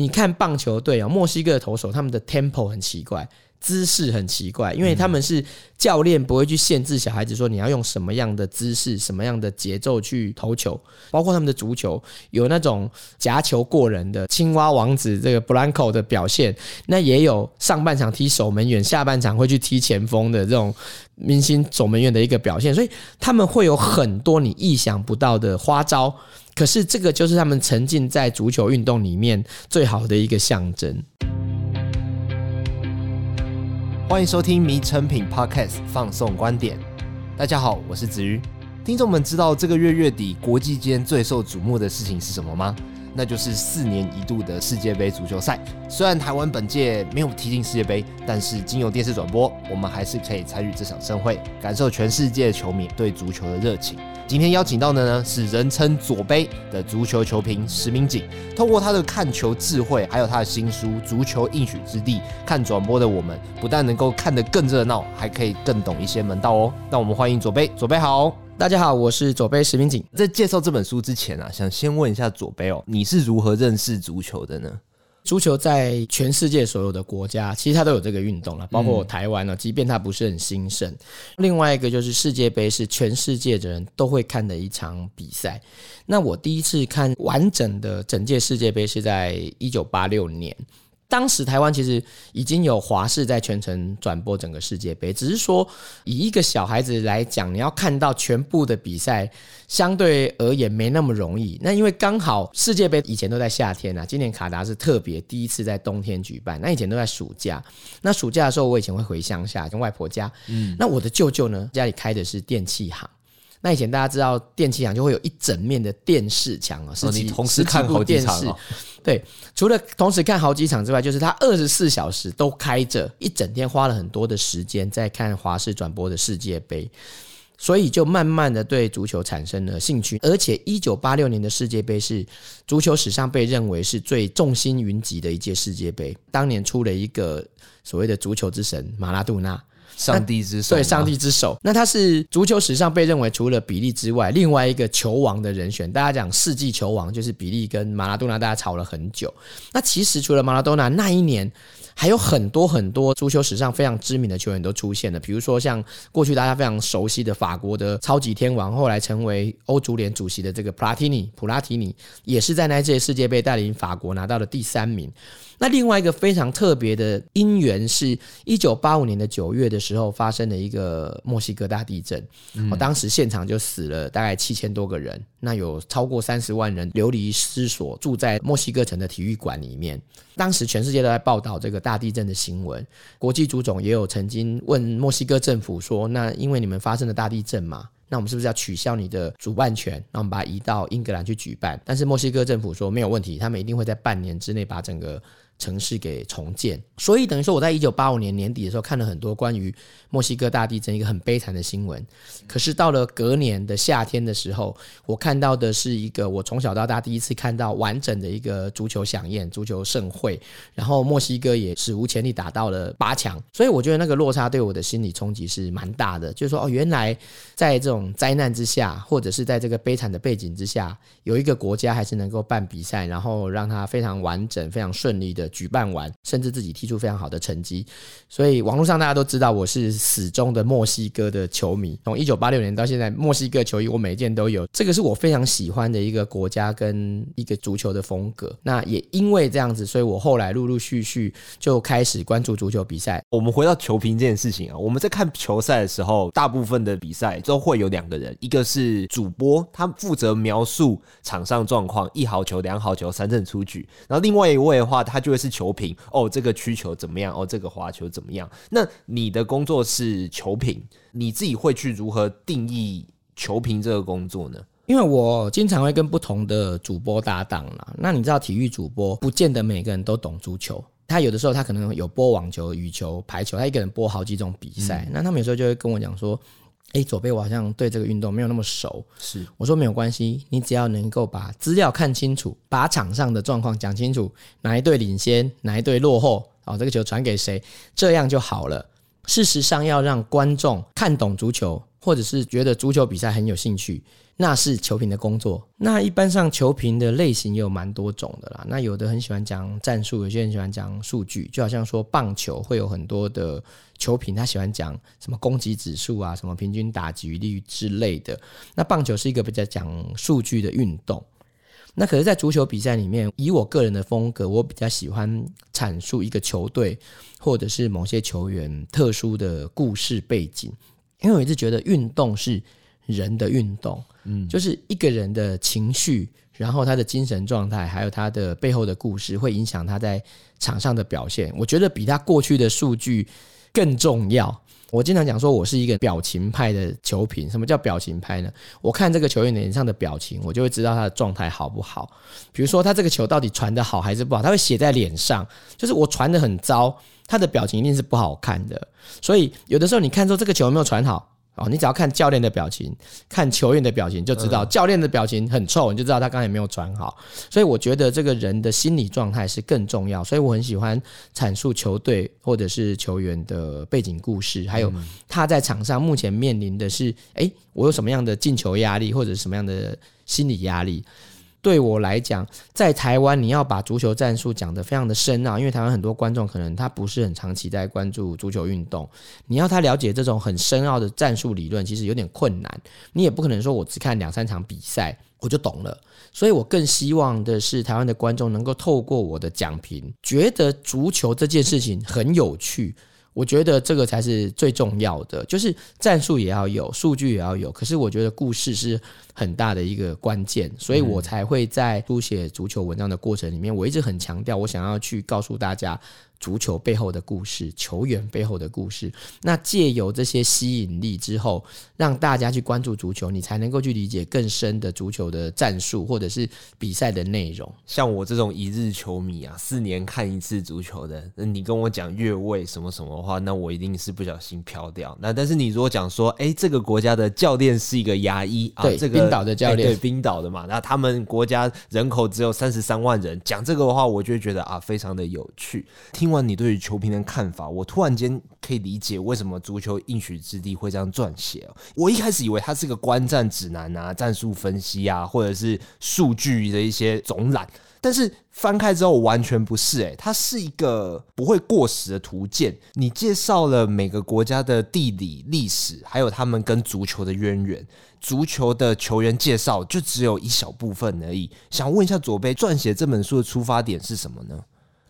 你看棒球队啊，墨西哥的投手他们的 tempo 很奇怪。姿势很奇怪，因为他们是教练不会去限制小孩子说你要用什么样的姿势、什么样的节奏去投球，包括他们的足球有那种夹球过人的青蛙王子这个 Blanco 的表现，那也有上半场踢守门员，下半场会去踢前锋的这种明星守门员的一个表现，所以他们会有很多你意想不到的花招，可是这个就是他们沉浸在足球运动里面最好的一个象征。欢迎收听《迷成品 Podcast》放送观点。大家好，我是子瑜。听众们知道这个月月底国际间最受瞩目的事情是什么吗？那就是四年一度的世界杯足球赛。虽然台湾本届没有踢进世界杯，但是经由电视转播，我们还是可以参与这场盛会，感受全世界球迷对足球的热情。今天邀请到的呢是人称左杯的足球球评石明锦，透过他的看球智慧，还有他的新书《足球应许之地》，看转播的我们不但能够看得更热闹，还可以更懂一些门道哦。那我们欢迎左杯，左杯好。大家好，我是左杯石明锦。在介绍这本书之前啊，想先问一下左杯哦，你是如何认识足球的呢？足球在全世界所有的国家，其实它都有这个运动了，包括台湾呢。即便它不是很兴盛，另外一个就是世界杯是全世界的人都会看的一场比赛。那我第一次看完整的整届世界杯是在一九八六年。当时台湾其实已经有华视在全程转播整个世界杯，只是说以一个小孩子来讲，你要看到全部的比赛，相对而言没那么容易。那因为刚好世界杯以前都在夏天啊，今年卡达是特别第一次在冬天举办，那以前都在暑假。那暑假的时候，我以前会回乡下跟外婆家，嗯，那我的舅舅呢，家里开的是电器行。那以前大家知道电器行就会有一整面的电视墙啊，是你同时看好几场。对，除了同时看好几场之外，就是他二十四小时都开着，一整天花了很多的时间在看华视转播的世界杯，所以就慢慢的对足球产生了兴趣。而且一九八六年的世界杯是足球史上被认为是最众星云集的一届世界杯，当年出了一个所谓的足球之神马拉杜纳。上帝之手，对，上帝之手。那他是足球史上被认为除了比利之外，另外一个球王的人选。大家讲世纪球王，就是比利跟马拉多纳，大家吵了很久。那其实除了马拉多纳那一年，还有很多很多足球史上非常知名的球员都出现了。比如说像过去大家非常熟悉的法国的超级天王，后来成为欧足联主席的这个普拉提尼，普拉提尼也是在那届世界杯带领法国拿到了第三名。那另外一个非常特别的因缘是，一九八五年的九月的时候发生了一个墨西哥大地震，我当时现场就死了大概七千多个人，那有超过三十万人流离失所，住在墨西哥城的体育馆里面。当时全世界都在报道这个大地震的新闻，国际足总也有曾经问墨西哥政府说：“那因为你们发生了大地震嘛？”那我们是不是要取消你的主办权？那我们把它移到英格兰去举办？但是墨西哥政府说没有问题，他们一定会在半年之内把整个城市给重建。所以等于说我在一九八五年年底的时候看了很多关于墨西哥大地震一个很悲惨的新闻。可是到了隔年的夏天的时候，我看到的是一个我从小到大第一次看到完整的一个足球响宴、足球盛会。然后墨西哥也史无前例打到了八强，所以我觉得那个落差对我的心理冲击是蛮大的。就是说哦，原来在这种灾难之下，或者是在这个悲惨的背景之下，有一个国家还是能够办比赛，然后让它非常完整、非常顺利的举办完，甚至自己踢出非常好的成绩。所以网络上大家都知道我是死忠的墨西哥的球迷，从一九八六年到现在，墨西哥球衣我每一件都有。这个是我非常喜欢的一个国家跟一个足球的风格。那也因为这样子，所以我后来陆陆续续就开始关注足球比赛。我们回到球评这件事情啊，我们在看球赛的时候，大部分的比赛都会有。两个人，一个是主播，他负责描述场上状况，一好球、两好球、三阵出局。然后另外一位的话，他就会是球评，哦，这个曲球怎么样？哦，这个滑球怎么样？那你的工作是球评，你自己会去如何定义球评这个工作呢？因为我经常会跟不同的主播搭档啦。那你知道，体育主播不见得每个人都懂足球，他有的时候他可能有播网球、羽球、排球，他一个人播好几种比赛。嗯、那他们有时候就会跟我讲说。哎，左贝，我好像对这个运动没有那么熟。是，我说没有关系，你只要能够把资料看清楚，把场上的状况讲清楚，哪一队领先，哪一队落后，哦，这个球传给谁，这样就好了。事实上，要让观众看懂足球，或者是觉得足球比赛很有兴趣，那是球评的工作。那一般上球评的类型也有蛮多种的啦。那有的很喜欢讲战术，有些人喜欢讲数据，就好像说棒球会有很多的球评，他喜欢讲什么攻击指数啊，什么平均打击率之类的。那棒球是一个比较讲数据的运动。那可是，在足球比赛里面，以我个人的风格，我比较喜欢阐述一个球队或者是某些球员特殊的故事背景。因为我一直觉得运动是人的运动，嗯，就是一个人的情绪，然后他的精神状态，还有他的背后的故事，会影响他在场上的表现。我觉得比他过去的数据更重要。我经常讲说，我是一个表情派的球评。什么叫表情派呢？我看这个球员脸上的表情，我就会知道他的状态好不好。比如说，他这个球到底传的好还是不好，他会写在脸上。就是我传的很糟，他的表情一定是不好看的。所以有的时候，你看说这个球有没有传好？哦，你只要看教练的表情，看球员的表情，就知道教练的表情很臭，你就知道他刚才没有传好。所以我觉得这个人的心理状态是更重要。所以我很喜欢阐述球队或者是球员的背景故事，还有他在场上目前面临的是，诶，我有什么样的进球压力，或者什么样的心理压力。对我来讲，在台湾你要把足球战术讲得非常的深奥，因为台湾很多观众可能他不是很长期在关注足球运动，你要他了解这种很深奥的战术理论，其实有点困难。你也不可能说我只看两三场比赛我就懂了，所以我更希望的是台湾的观众能够透过我的讲评，觉得足球这件事情很有趣。我觉得这个才是最重要的，就是战术也要有，数据也要有，可是我觉得故事是很大的一个关键，所以我才会在书写足球文章的过程里面，我一直很强调，我想要去告诉大家。足球背后的故事，球员背后的故事，那借由这些吸引力之后，让大家去关注足球，你才能够去理解更深的足球的战术或者是比赛的内容。像我这种一日球迷啊，四年看一次足球的，那你跟我讲越位什么什么的话，那我一定是不小心飘掉。那但是你如果讲说，哎、欸，这个国家的教练是一个牙医啊，这个冰岛的教练，对，冰岛的嘛，那他们国家人口只有三十三万人，讲这个的话，我就会觉得啊，非常的有趣。听。听完你对于球评的看法，我突然间可以理解为什么足球应许之地会这样撰写。我一开始以为它是个观战指南啊，战术分析啊，或者是数据的一些总览，但是翻开之后完全不是。诶，它是一个不会过时的图鉴。你介绍了每个国家的地理历史，还有他们跟足球的渊源。足球的球员介绍就只有一小部分而已。想问一下左贝，撰写这本书的出发点是什么呢？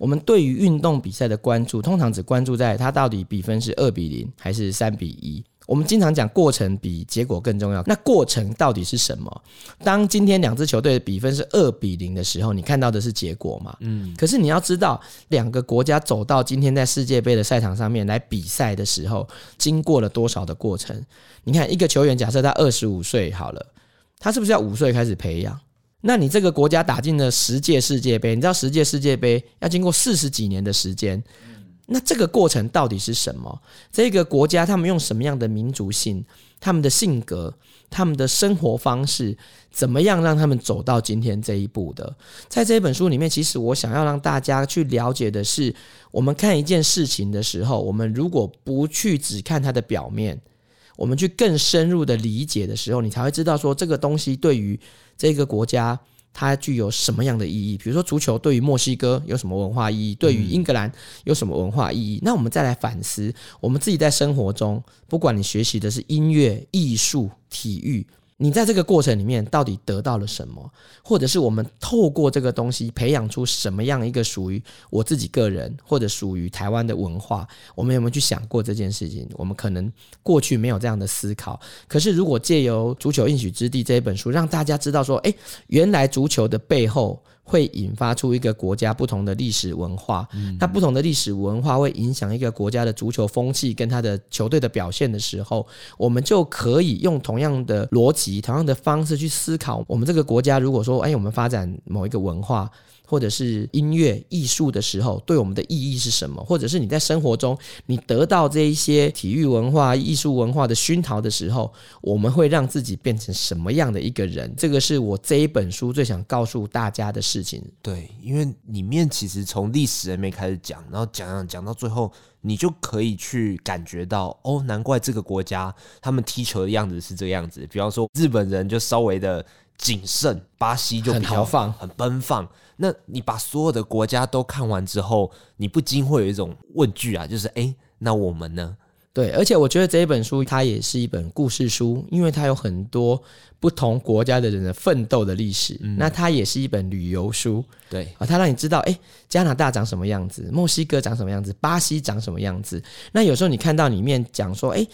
我们对于运动比赛的关注，通常只关注在它到底比分是二比零还是三比一。我们经常讲过程比结果更重要。那过程到底是什么？当今天两支球队的比分是二比零的时候，你看到的是结果嘛？嗯。可是你要知道，两个国家走到今天在世界杯的赛场上面来比赛的时候，经过了多少的过程？你看，一个球员假设他二十五岁好了，他是不是要五岁开始培养？那你这个国家打进了十届世界杯，你知道十届世界杯要经过四十几年的时间，那这个过程到底是什么？这个国家他们用什么样的民族性、他们的性格、他们的生活方式，怎么样让他们走到今天这一步的？在这本书里面，其实我想要让大家去了解的是，我们看一件事情的时候，我们如果不去只看它的表面。我们去更深入的理解的时候，你才会知道说这个东西对于这个国家它具有什么样的意义。比如说足球对于墨西哥有什么文化意义，对于英格兰有什么文化意义。那我们再来反思，我们自己在生活中，不管你学习的是音乐、艺术、体育。你在这个过程里面到底得到了什么？或者是我们透过这个东西培养出什么样一个属于我自己个人，或者属于台湾的文化？我们有没有去想过这件事情？我们可能过去没有这样的思考。可是如果借由《足球应许之地》这一本书，让大家知道说，诶，原来足球的背后。会引发出一个国家不同的历史文化，那不同的历史文化会影响一个国家的足球风气跟他的球队的表现的时候，我们就可以用同样的逻辑、同样的方式去思考，我们这个国家如果说，哎，我们发展某一个文化。或者是音乐、艺术的时候，对我们的意义是什么？或者是你在生活中，你得到这一些体育文化、艺术文化的熏陶的时候，我们会让自己变成什么样的一个人？这个是我这一本书最想告诉大家的事情。对，因为里面其实从历史还没开始讲，然后讲讲讲到最后，你就可以去感觉到，哦，难怪这个国家他们踢球的样子是这个样子。比方说，日本人就稍微的谨慎，巴西就比较很豪放、很奔放。那你把所有的国家都看完之后，你不禁会有一种问句啊，就是哎，那我们呢？对，而且我觉得这一本书它也是一本故事书，因为它有很多不同国家的人的奋斗的历史。嗯、那它也是一本旅游书，对啊，它让你知道，哎，加拿大长什么样子，墨西哥长什么样子，巴西长什么样子。那有时候你看到里面讲说，哎。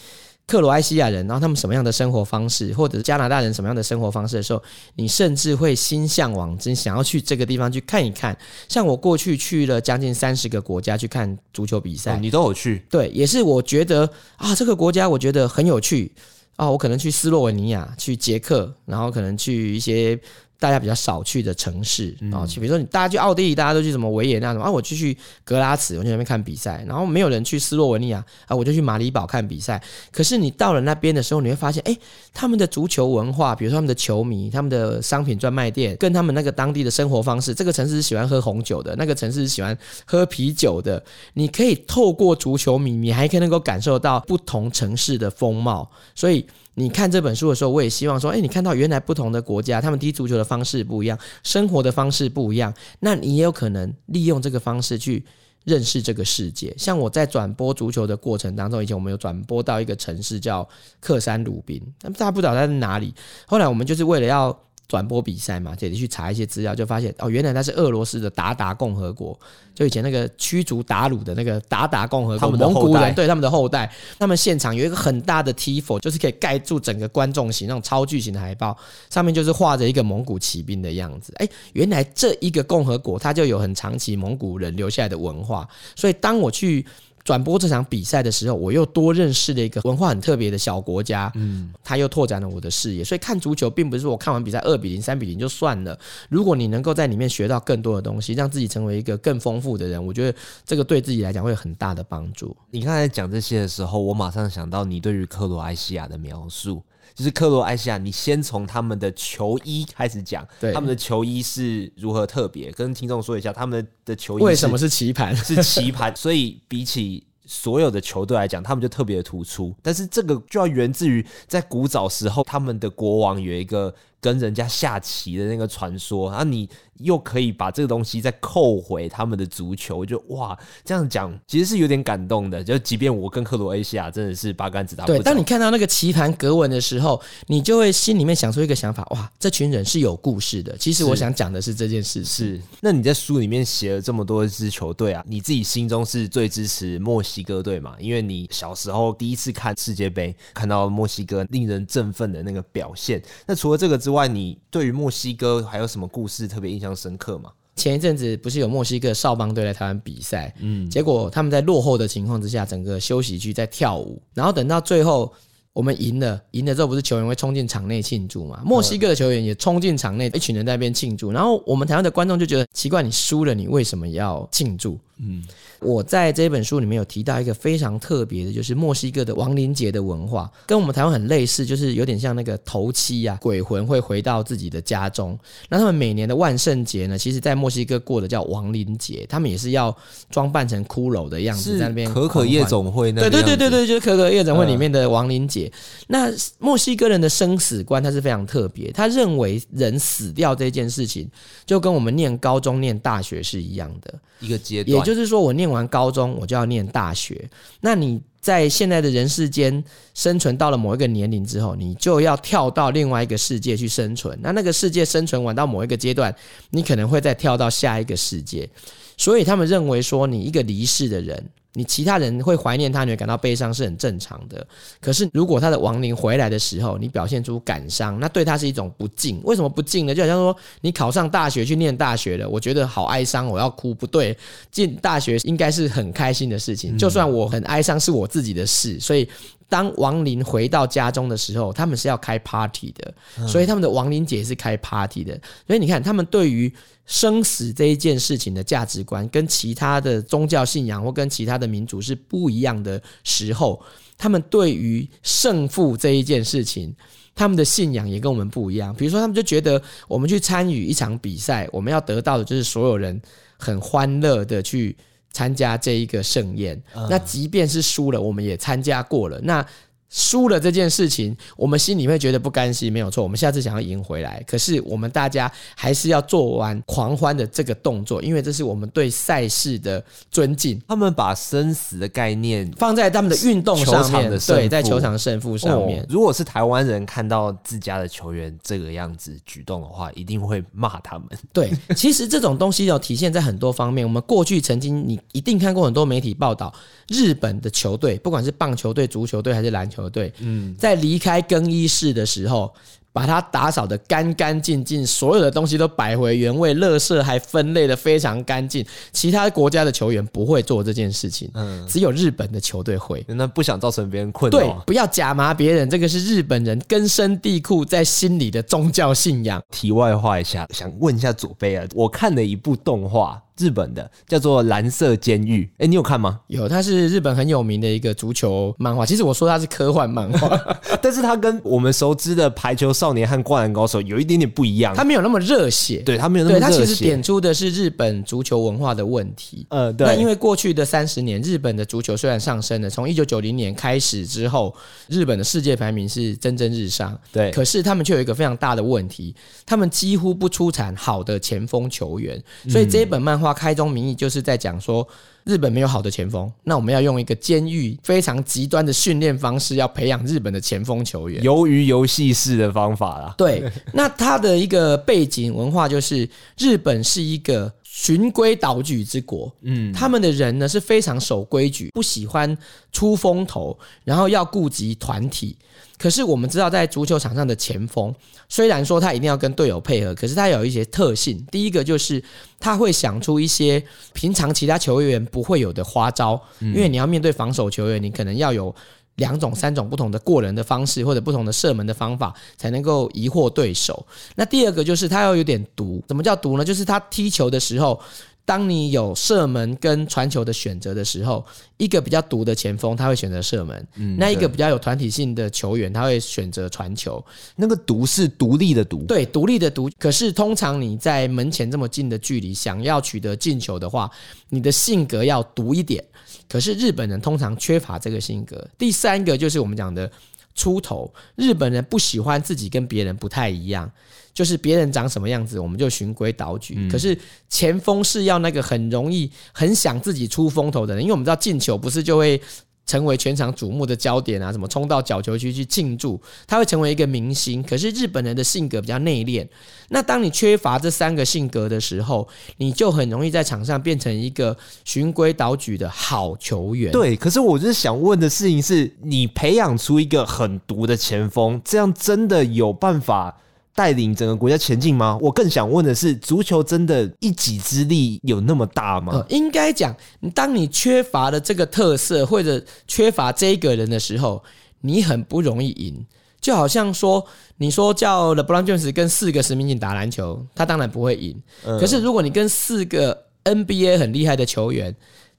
克罗埃西亚人，然后他们什么样的生活方式，或者是加拿大人什么样的生活方式的时候，你甚至会心向往之，想要去这个地方去看一看。像我过去去了将近三十个国家去看足球比赛，哦，你都有去？对，也是我觉得啊，这个国家我觉得很有趣啊，我可能去斯洛文尼亚，去捷克，然后可能去一些。大家比较少去的城市啊，去比如说你大家去奥地利，大家都去什么维也纳什么啊，我就去格拉茨，我去那边看比赛。然后没有人去斯洛文尼亚啊，我就去马里堡看比赛。可是你到了那边的时候，你会发现，哎，他们的足球文化，比如说他们的球迷，他们的商品专卖店，跟他们那个当地的生活方式，这个城市是喜欢喝红酒的，那个城市是喜欢喝啤酒的。你可以透过足球迷，你还可以能够感受到不同城市的风貌，所以。你看这本书的时候，我也希望说，哎，你看到原来不同的国家，他们踢足球的方式不一样，生活的方式不一样，那你也有可能利用这个方式去认识这个世界。像我在转播足球的过程当中，以前我们有转播到一个城市叫克山鲁宾，那么大家不知道它在哪里。后来我们就是为了要。转播比赛嘛，这里去查一些资料，就发现哦，原来那是俄罗斯的韃靼共和国，就以前那个驱逐鞑虏的那个韃靼共和国，蒙古人对他们的后代，他们现场有一个很大的 Tifo，就是可以盖住整个观众席那种超巨型的海报，上面就是画着一个蒙古骑兵的样子。哎，原来这一个共和国它就有很长期蒙古人留下来的文化，所以当我去。转播这场比赛的时候，我又多认识了一个文化很特别的小国家，嗯，他又拓展了我的视野。所以看足球并不是说我看完比赛二比零、三比零就算了。如果你能够在里面学到更多的东西，让自己成为一个更丰富的人，我觉得这个对自己来讲会有很大的帮助。你刚才讲这些的时候，我马上想到你对于克罗埃西亚的描述。就是克罗埃西亚，你先从他们的球衣开始讲，对，他们的球衣是如何特别，跟听众说一下他们的球衣为什么是棋盘？是棋盘，所以比起所有的球队来讲，他们就特别突出。但是这个就要源自于在古早时候，他们的国王有一个跟人家下棋的那个传说，然后你。又可以把这个东西再扣回他们的足球，就哇，这样讲其实是有点感动的。就即便我跟克罗埃西亚真的是八竿子打不着。对，当你看到那个棋盘格纹的时候，你就会心里面想出一个想法：哇，这群人是有故事的。其实我想讲的是这件事。是。那你在书里面写了这么多支球队啊，你自己心中是最支持墨西哥队嘛？因为你小时候第一次看世界杯，看到墨西哥令人振奋的那个表现。那除了这个之外，你对于墨西哥还有什么故事特别印象？深刻吗？前一阵子不是有墨西哥少帮队来台湾比赛，嗯，结果他们在落后的情况之下，整个休息区在跳舞，然后等到最后我们赢了，赢了之后不是球员会冲进场内庆祝嘛？墨西哥的球员也冲进场内，一群人在那边庆祝，然后我们台湾的观众就觉得奇怪，你输了，你为什么要庆祝？嗯。我在这本书里面有提到一个非常特别的，就是墨西哥的亡灵节的文化，跟我们台湾很类似，就是有点像那个头七呀，鬼魂会回到自己的家中。那他们每年的万圣节呢，其实在墨西哥过的叫亡灵节，他们也是要装扮成骷髅的样子在那边。可可夜总会那？对对对对对，就是可可夜总会里面的亡灵节。那墨西哥人的生死观他是非常特别，他认为人死掉这件事情，就跟我们念高中念大学是一样的一个阶段，也就是说我念。念完高中，我就要念大学。那你在现在的人世间生存到了某一个年龄之后，你就要跳到另外一个世界去生存。那那个世界生存完到某一个阶段，你可能会再跳到下一个世界。所以他们认为说，你一个离世的人。你其他人会怀念他，你会感到悲伤是很正常的。可是如果他的亡灵回来的时候，你表现出感伤，那对他是一种不敬。为什么不敬呢？就好像说你考上大学去念大学了，我觉得好哀伤，我要哭。不对，进大学应该是很开心的事情。就算我很哀伤，是我自自己的事，所以当亡灵回到家中的时候，他们是要开 party 的，所以他们的亡灵节是开 party 的。所以你看，他们对于生死这一件事情的价值观，跟其他的宗教信仰或跟其他的民族是不一样的时候，他们对于胜负这一件事情，他们的信仰也跟我们不一样。比如说，他们就觉得我们去参与一场比赛，我们要得到的就是所有人很欢乐的去参加这一个盛宴。那即便是输了，我们也参加过了。那输了这件事情，我们心里会觉得不甘心，没有错。我们下次想要赢回来，可是我们大家还是要做完狂欢的这个动作，因为这是我们对赛事的尊敬。他们把生死的概念放在他们的运动上面，对，在球场胜负上面。哦，如果是台湾人看到自家的球员这个样子举动的话，一定会骂他们。对，其实这种东西有体现在很多方面。我们过去曾经，你一定看过很多媒体报道，日本的球队，不管是棒球队、足球队还是篮球。球队，嗯，在离开更衣室的时候，把它打扫得干干净净，所有的东西都摆回原位，垃圾还分类的非常干净。其他国家的球员不会做这件事情，嗯，只有日本的球队会。那不想造成别人困扰，对，不要假麻别人，这个是日本人根深蒂固在心里的宗教信仰。题外话一下，想问一下左贝啊，我看了一部动画。日本的叫做《蓝色监狱》，哎，你有看吗？有，它是日本很有名的一个足球漫画。其实我说它是科幻漫画，但是它跟我们熟知的《排球少年》和《灌篮高手》有一点点不一样。它没有那么热血，对，它没有那么热血。它其实点出的是日本足球文化的问题。呃，对。那因为过去的三十年，日本的足球虽然上升了，从一九九零年开始之后，日本的世界排名是蒸蒸日上。对。可是他们却有一个非常大的问题，他们几乎不出产好的前锋球员，所以这一本漫画。开宗明义就是在讲说，日本没有好的前锋，那我们要用一个监狱非常极端的训练方式，要培养日本的前锋球员，由于游戏式的方法啦。对，那他的一个背景文化就是日本是一个循规蹈矩之国，嗯，他们的人呢是非常守规矩，不喜欢出风头，然后要顾及团体。可是我们知道，在足球场上的前锋，虽然说他一定要跟队友配合，可是他有一些特性。第一个就是他会想出一些平常其他球员不会有的花招，因为你要面对防守球员，你可能要有两种、三种不同的过人的方式，或者不同的射门的方法，才能够疑惑对手。那第二个就是他要有点毒。怎么叫毒呢？就是他踢球的时候。当你有射门跟传球的选择的时候，一个比较毒的前锋他会选择射门，嗯，那一个比较有团体性的球员他会选择传球。那个毒是独立的毒，对，独立的毒。可是通常你在门前这么近的距离，想要取得进球的话，你的性格要毒一点。可是日本人通常缺乏这个性格。第三个就是我们讲的出头，日本人不喜欢自己跟别人不太一样。就是别人长什么样子，我们就循规蹈矩。嗯、可是前锋是要那个很容易、很想自己出风头的人，因为我们知道进球不是就会成为全场瞩目的焦点啊，什么冲到角球区去庆祝，他会成为一个明星。可是日本人的性格比较内敛，那当你缺乏这三个性格的时候，你就很容易在场上变成一个循规蹈矩的好球员。对，可是我就是想问的事情是，你培养出一个很毒的前锋，这样真的有办法带领整个国家前进吗？我更想问的是，足球真的一己之力有那么大吗？呃，应该讲，当你缺乏了这个特色或者缺乏这个人的时候，你很不容易赢。就好像说，你说叫 LeBron James 跟四个实名警打篮球，他当然不会赢。可是如果你跟四个 NBA 很厉害的球员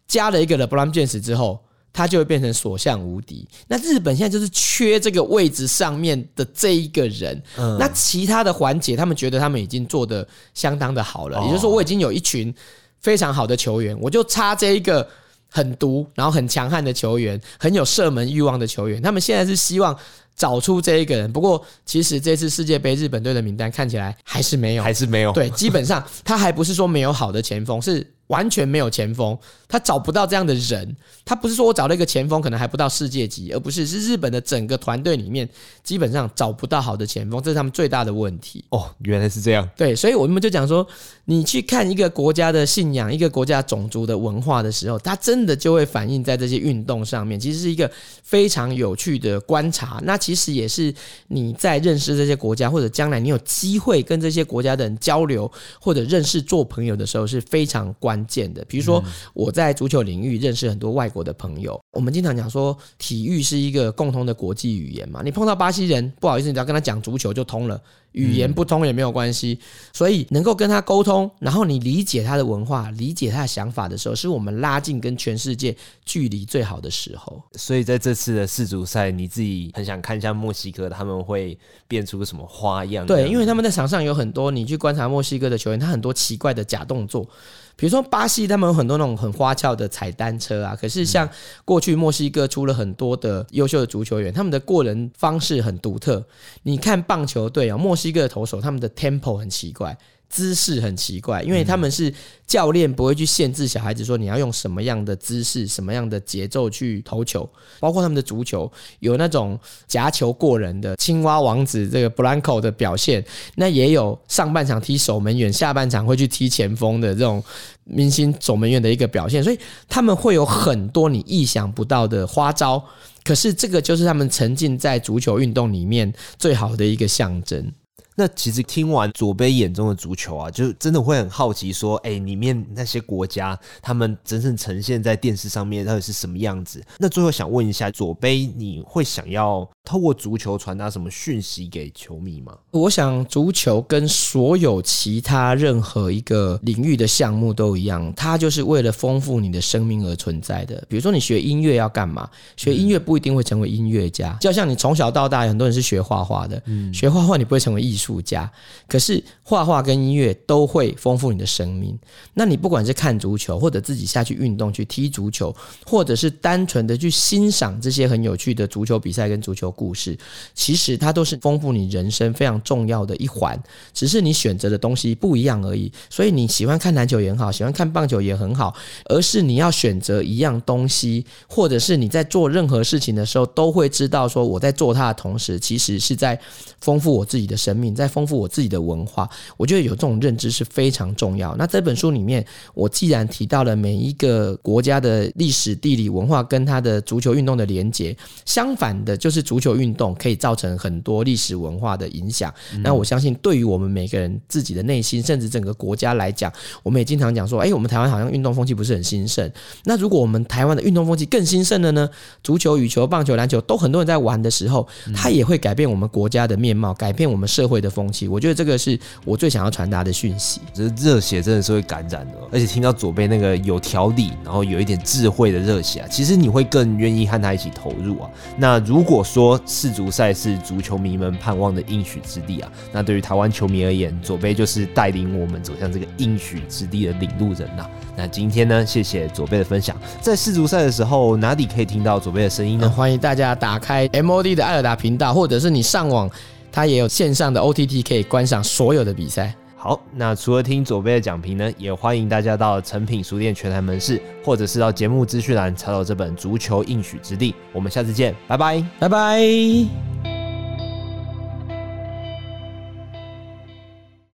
加了一个 LeBron James 之后，他就会变成所向无敌。那日本现在就是缺这个位置上面的这一个人。嗯，那其他的环节，他们觉得他们已经做的相当的好了。也就是说，我已经有一群非常好的球员，我就差这一个很毒，然后很强悍的球员，很有射门欲望的球员。他们现在是希望找出这一个人。不过，其实这次世界杯日本队的名单看起来还是没有，还是没有。对，基本上他还不是说没有好的前锋，是。完全没有前锋，他找不到这样的人。他不是说我找了一个前锋，可能还不到世界级，而不是是日本的整个团队里面基本上找不到好的前锋，这是他们最大的问题。哦，原来是这样。对，所以我们就讲说，你去看一个国家的信仰、一个国家种族的文化的时候，它真的就会反映在这些运动上面。其实是一个非常有趣的观察。那其实也是你在认识这些国家，或者将来你有机会跟这些国家的人交流或者认识做朋友的时候，是非常关关键的。比如说我在足球领域认识很多外国的朋友，我们经常讲说体育是一个共通的国际语言嘛。你碰到巴西人，不好意思，你只要跟他讲足球就通了。语言不通也没有关系，所以能够跟他沟通，然后你理解他的文化，理解他的想法的时候，是我们拉近跟全世界距离最好的时候。所以在这次的世足赛，你自己很想看一下墨西哥他们会变出什么花样？对，因为他们在场上有很多，你去观察墨西哥的球员，他很多奇怪的假动作。比如说巴西，他们有很多那种很花俏的踩单车啊。可是像过去墨西哥出了很多的优秀的足球员，他们的过人方式很独特。你看棒球队啊，墨西哥的投手他们的 tempo 很奇怪。姿势很奇怪，因为他们是教练，不会去限制小孩子说你要用什么样的姿势、什么样的节奏去投球。包括他们的足球有那种夹球过人的青蛙王子这个 Blanco 的表现，那也有上半场踢守门员，下半场会去踢前锋的这种明星守门员的一个表现。所以他们会有很多你意想不到的花招，可是这个就是他们沉浸在足球运动里面最好的一个象征。那其实听完左杯眼中的足球啊，就真的会很好奇，说，哎，里面那些国家，他们真正呈现在电视上面到底是什么样子？那最后想问一下，左杯，你会想要透过足球传达什么讯息给球迷吗？我想，足球跟所有其他任何一个领域的项目都一样，它就是为了丰富你的生命而存在的。比如说，你学音乐要干嘛？学音乐不一定会成为音乐家，就像你从小到大，很多人是学画画的，嗯，学画画你不会成为艺术。家，可是画画跟音乐都会丰富你的生命。那你不管是看足球，或者自己下去运动去踢足球，或者是单纯的去欣赏这些很有趣的足球比赛跟足球故事，其实它都是丰富你人生非常重要的一环。只是你选择的东西不一样而已。所以你喜欢看篮球也好，喜欢看棒球也很好，而是你要选择一样东西，或者是你在做任何事情的时候，都会知道说我在做它的同时，其实是在丰富我自己的生命。在丰富我自己的文化，我觉得有这种认知是非常重要。那这本书里面，我既然提到了每一个国家的历史、地理、文化跟它的足球运动的连结，相反的，就是足球运动可以造成很多历史文化的影响。嗯。那我相信，对于我们每个人自己的内心，甚至整个国家来讲，我们也经常讲说，哎，我们台湾好像运动风气不是很兴盛。那如果我们台湾的运动风气更兴盛了呢？足球、羽球、棒球、篮球都很多人在玩的时候，它也会改变我们国家的面貌，改变我们社会的。风气，我觉得这个是我最想要传达的讯息。这热血真的是会感染的，而且听到左边那个有条理，然后有一点智慧的热血啊，其实你会更愿意和他一起投入啊。那如果说世足赛是足球迷们盼望的应许之地啊，那对于台湾球迷而言，左贝就是带领我们走向这个应许之地的领路人呐、啊。那今天呢，谢谢左贝的分享。在世足赛的时候，哪里可以听到左贝的声音呢？欢迎大家打开 MOD 的艾尔达频道，或者是你上网。它也有线上的 OTT 可以观赏所有的比赛。好，那除了听左边的讲评呢，也欢迎大家到诚品书店全台门市，或者是到节目资讯栏查找这本《足球应许之地》。我们下次见，拜拜，拜拜。